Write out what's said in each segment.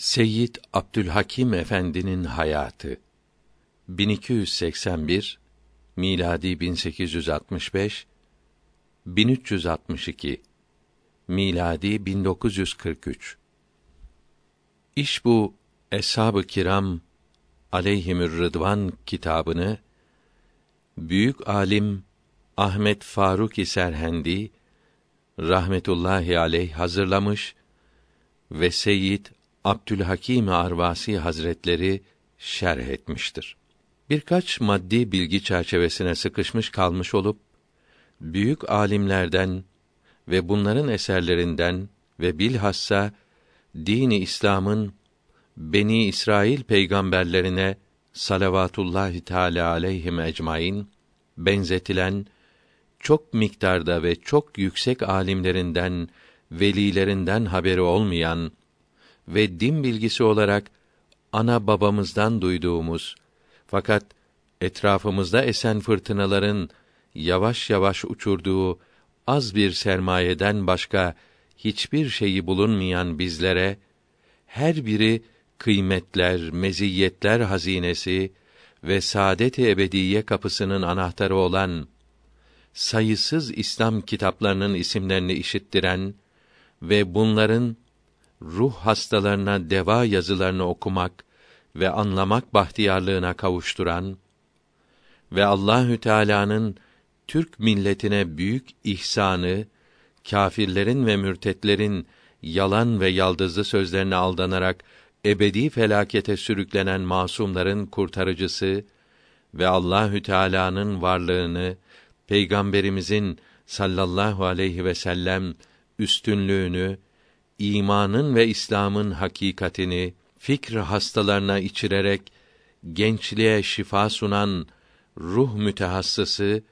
Seyyid Abdülhakim Efendi'nin hayatı. 1281 miladi 1865 1362 miladi 1943 İş bu Eshab-ı Kiram aleyhimür rıdvan kitabını büyük alim Ahmet Faruk Serhendi rahmetullahi aleyh hazırlamış ve Seyyid Abdülhakim Arvasi Hazretleri şerh etmiştir. Birkaç maddi bilgi çerçevesine sıkışmış kalmış olup büyük alimlerden ve bunların eserlerinden ve bilhassa dini İslam'ın Beni İsrail peygamberlerine salavatullahi teala aleyhim ecmaîn benzetilen çok miktarda ve çok yüksek alimlerinden, velilerinden haberi olmayan ve din bilgisi olarak ana babamızdan duyduğumuz fakat etrafımızda esen fırtınaların yavaş yavaş uçurduğu az bir sermayeden başka hiçbir şeyi bulunmayan bizlere her biri kıymetler, meziyetler hazinesi ve saadet-i ebediye kapısının anahtarı olan sayısız İslam kitaplarının isimlerini işittiren ve bunların ruh hastalarına deva yazılarını okumak ve anlamak bahtiyarlığına kavuşturan ve Allahü Teala'nın Türk milletine büyük ihsanı, kâfirlerin ve mürtetlerin yalan ve yaldızlı sözlerine aldanarak ebedi felakete sürüklenen masumların kurtarıcısı ve Allahü Teala'nın varlığını, peygamberimizin sallallahu aleyhi ve sellem üstünlüğünü imanın ve İslam'ın hakikatini fikr hastalarına içirerek gençliğe şifa sunan ruh mütehassısı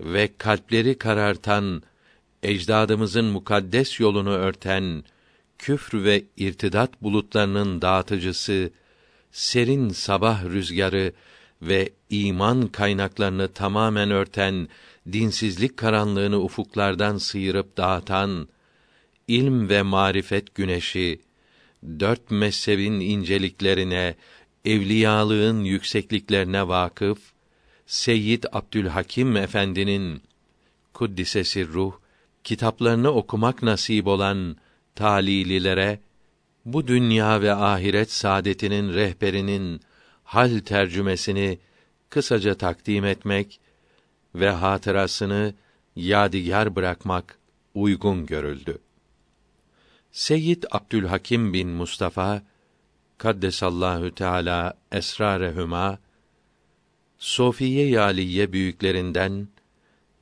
ve kalpleri karartan ecdadımızın mukaddes yolunu örten küfr ve irtidat bulutlarının dağıtıcısı serin sabah rüzgarı ve iman kaynaklarını tamamen örten dinsizlik karanlığını ufuklardan sıyırıp dağıtan ilm ve marifet güneşi dört mezhebin inceliklerine, evliyalığın yüksekliklerine vakıf Seyyid Abdülhakim Efendi'nin kuddisesi ruh kitaplarını okumak nasip olan talililere bu dünya ve ahiret saadetinin rehberinin hal tercümesini kısaca takdim etmek ve hatırasını yadigar bırakmak uygun görüldü. Seyyid Abdülhakim bin Mustafa kaddesallahu teala esrarehuma Sofiye Yaliye büyüklerinden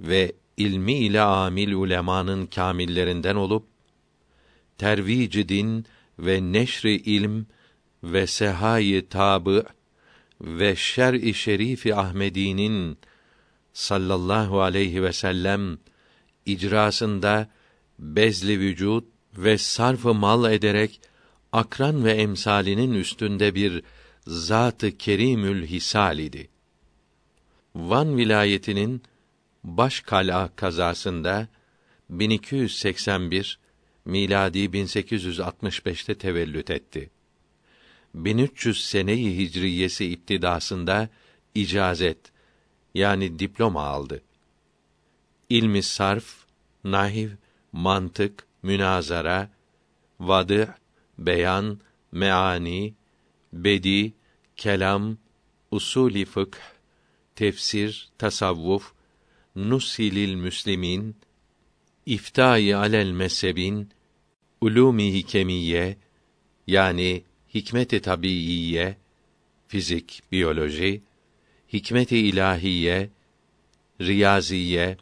ve ilmi ile amil ulemanın kamillerinden olup tervic din ve neşri ilm ve sehayı tabı ve şer-i şerifi Ahmedi'nin sallallahu aleyhi ve sellem icrasında bezli vücut ve sarfı mal ederek akran ve emsalinin üstünde bir zat-ı kerimül hisal idi. Van vilayetinin baş kala kazasında 1281 miladi 1865'te tevellüt etti. 1300 seneyi hicriyesi iptidasında icazet yani diploma aldı. İlmi sarf, nahiv, mantık, münazara, vadı, beyan, meani, bedi, kelam, usulî fıkh, tefsir, tasavvuf, nusilil müslimin, iftai alel mezhebin, ulûmi hikemiye yani hikmet-i tabiiye, fizik, biyoloji, hikmet-i ilahiye, riyaziye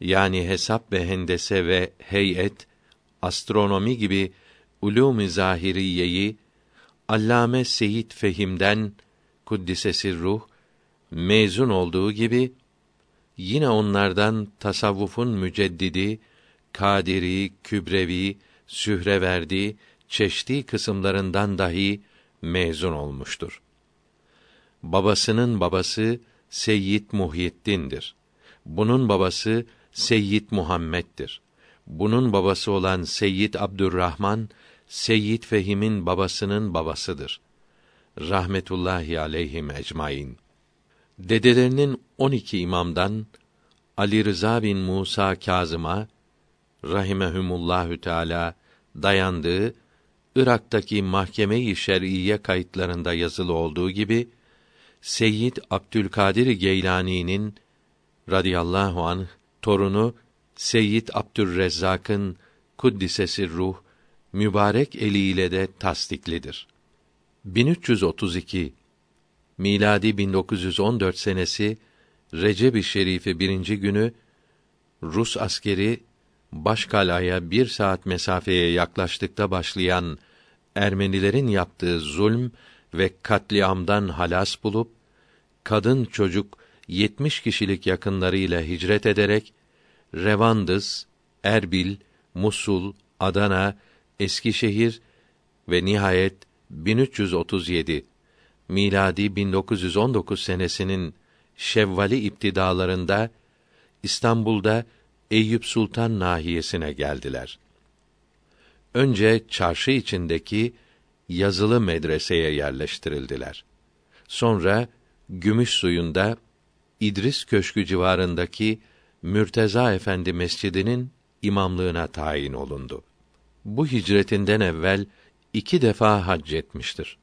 yani hesap ve hendese ve heyet astronomi gibi ulûm-i zahiriyeyi Allame Seyit Fehim'den kuddisesi ruh mezun olduğu gibi yine onlardan tasavvufun müceddidi Kadiri, Kübrevi, Sühreverdi, çeşitli kısımlarından dahi mezun olmuştur. Babasının babası Seyyid Muhyiddin'dir. Bunun babası Seyyid Muhammed'dir bunun babası olan Seyyid Abdurrahman Seyyid Fehim'in babasının babasıdır. Rahmetullahi aleyhim ecmaîn. Dedelerinin 12 imamdan Ali Rıza bin Musa Kazım'a rahimehumullahü teala dayandığı Irak'taki mahkeme-i şer'iyye kayıtlarında yazılı olduğu gibi Seyyid Abdülkadir Geylani'nin radıyallahu anh torunu Seyyid Abdürrezzak'ın kuddisesi ruh mübarek eliyle de tasdiklidir. 1332 miladi 1914 senesi Recep-i Şerifi birinci günü Rus askeri Başkala'ya bir saat mesafeye yaklaştıkta başlayan Ermenilerin yaptığı zulm ve katliamdan halas bulup kadın çocuk 70 kişilik yakınlarıyla hicret ederek Revandız, Erbil, Musul, Adana, Eskişehir ve nihayet 1337 miladi 1919 senesinin Şevvali iptidalarında İstanbul'da Eyüp Sultan nahiyesine geldiler. Önce çarşı içindeki yazılı medreseye yerleştirildiler. Sonra Gümüş suyunda İdris Köşkü civarındaki Mürteza Efendi Mescidinin imamlığına tayin olundu. Bu hicretinden evvel iki defa hac etmiştir.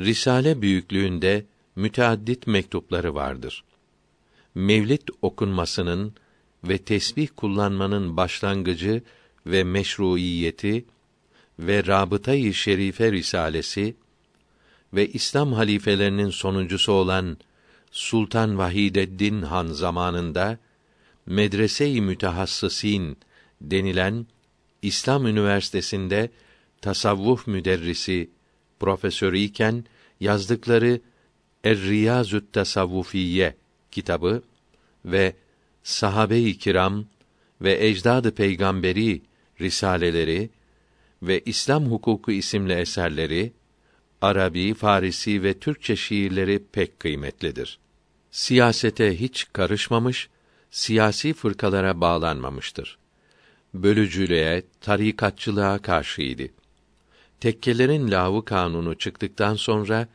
Risale büyüklüğünde müteaddit mektupları vardır. Mevlid okunmasının ve tesbih kullanmanın başlangıcı ve meşruiyeti ve Rabıta-i Şerife risalesi ve İslam halifelerinin sonuncusu olan Sultan Vahideddin Han zamanında Medrese-i Mütehassısin denilen İslam Üniversitesi'nde tasavvuf müderrisi profesörü iken yazdıkları Er-Riyazü't Tasavvufiye kitabı ve Sahabe-i Kiram ve Ecdad-ı Peygamberi risaleleri ve İslam Hukuku isimli eserleri Arabi, Farisi ve Türkçe şiirleri pek kıymetlidir. Siyasete hiç karışmamış, siyasi fırkalara bağlanmamıştır. Bölücülüğe, tarikatçılığa karşıydı. Tekkelerin lavı kanunu çıktıktan sonra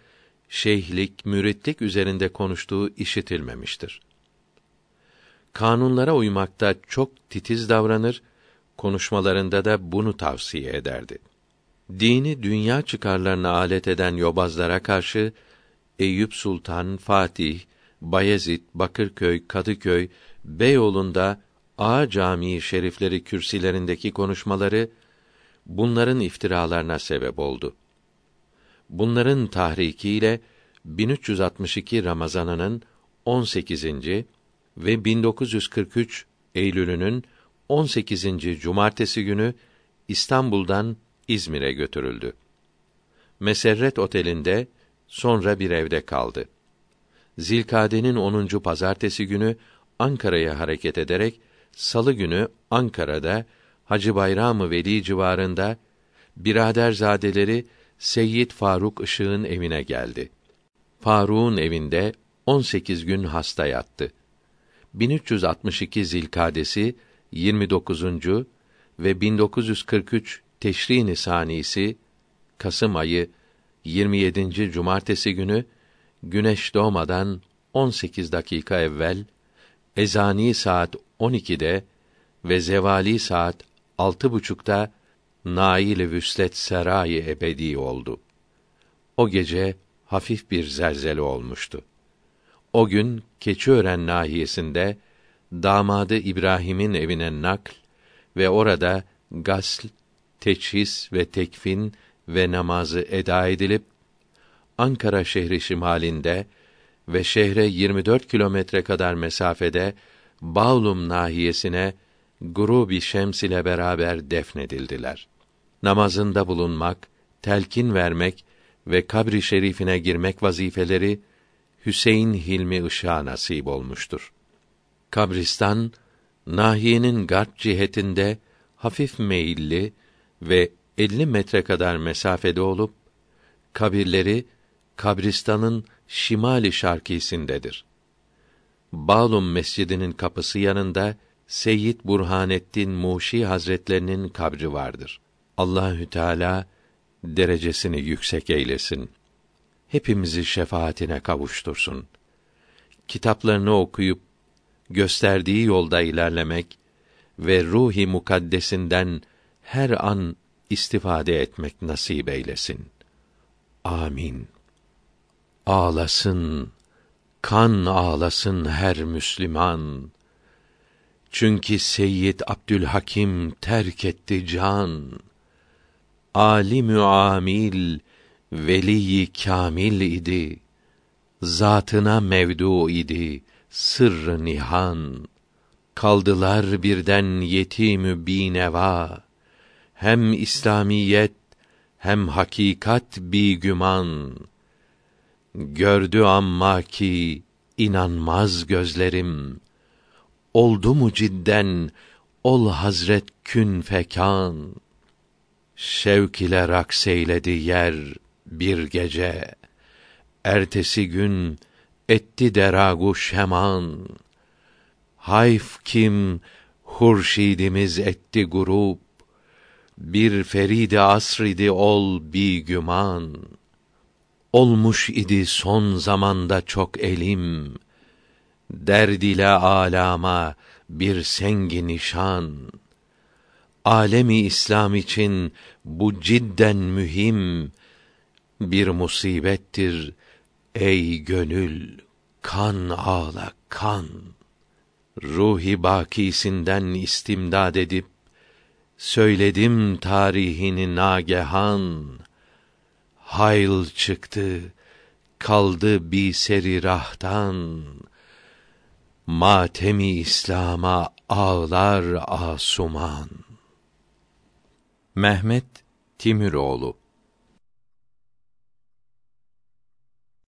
şeyhlik, müritlik üzerinde konuştuğu işitilmemiştir. Kanunlara uymakta çok titiz davranır, konuşmalarında da bunu tavsiye ederdi. Dini dünya çıkarlarına alet eden yobazlara karşı Eyüp Sultan, Fatih, Bayezid, Bakırköy, Kadıköy, Beyoğlu'nda Ağa Camii şerifleri kürsilerindeki konuşmaları bunların iftiralarına sebep oldu. Bunların tahrikiyle 1362 Ramazanının 18. ve 1943 Eylül'ünün 18. cumartesi günü İstanbul'dan İzmir'e götürüldü. Meserret Oteli'nde sonra bir evde kaldı. Zilkade'nin 10. pazartesi günü Ankara'ya hareket ederek salı günü Ankara'da Hacı Bayram-ı Veli civarında biraderzadeleri Seyyid Faruk Işık'ın evine geldi. Faruk'un evinde 18 gün hasta yattı. 1362 Zilkadesi 29. ve 1943 Teşrin Sanisi Kasım ayı 27. cumartesi günü güneş doğmadan 18 dakika evvel ezani saat 12'de ve zevali saat altı buçukta nail vüslet serayı ebedi oldu. O gece hafif bir zelzele olmuştu. O gün Keçiören nahiyesinde damadı İbrahim'in evine nakl ve orada gasl, teçhis ve tekfin ve namazı eda edilip Ankara şehri şimalinde ve şehre 24 kilometre kadar mesafede Bağlum nahiyesine Grubi Şems ile beraber defnedildiler. Namazında bulunmak, telkin vermek ve kabri şerifine girmek vazifeleri Hüseyin Hilmi Işık'a nasip olmuştur. Kabristan nahiyenin garp cihetinde hafif meyilli ve 50 metre kadar mesafede olup kabirleri kabristanın şimali şarkisindedir. Bağlum Mescidinin kapısı yanında Seyyid Burhanettin Muşi Hazretlerinin kabri vardır. Allahü Teala derecesini yüksek eylesin. Hepimizi şefaatine kavuştursun. Kitaplarını okuyup gösterdiği yolda ilerlemek ve ruhi mukaddesinden her an istifade etmek nasip eylesin. Amin. Ağlasın, kan ağlasın her Müslüman. Çünkü Seyyid Abdülhakim terk etti can. Alimü amil, veli kamil idi. Zatına mevdu idi, sırrı nihan. Kaldılar birden yetimü bineva. Hem İslamiyet hem hakikat bi güman. Gördü amma ki inanmaz gözlerim. Oldu mu cidden ol Hazret kün fekan. Şevk ile raks eyledi yer bir gece. Ertesi gün etti deragu şeman. Hayf kim hurşidimiz etti grup. Bir feride asridi ol bi güman. Olmuş idi son zamanda çok elim. Derd ile alama bir sengi nişan. Alemi İslam için bu cidden mühim bir musibettir ey gönül kan ağla kan ruhi bakisinden istimdad edip söyledim tarihini nagehan hayl çıktı kaldı bir seri rahtan. Matemi İslam'a ağlar asuman. Mehmet Timiroğlu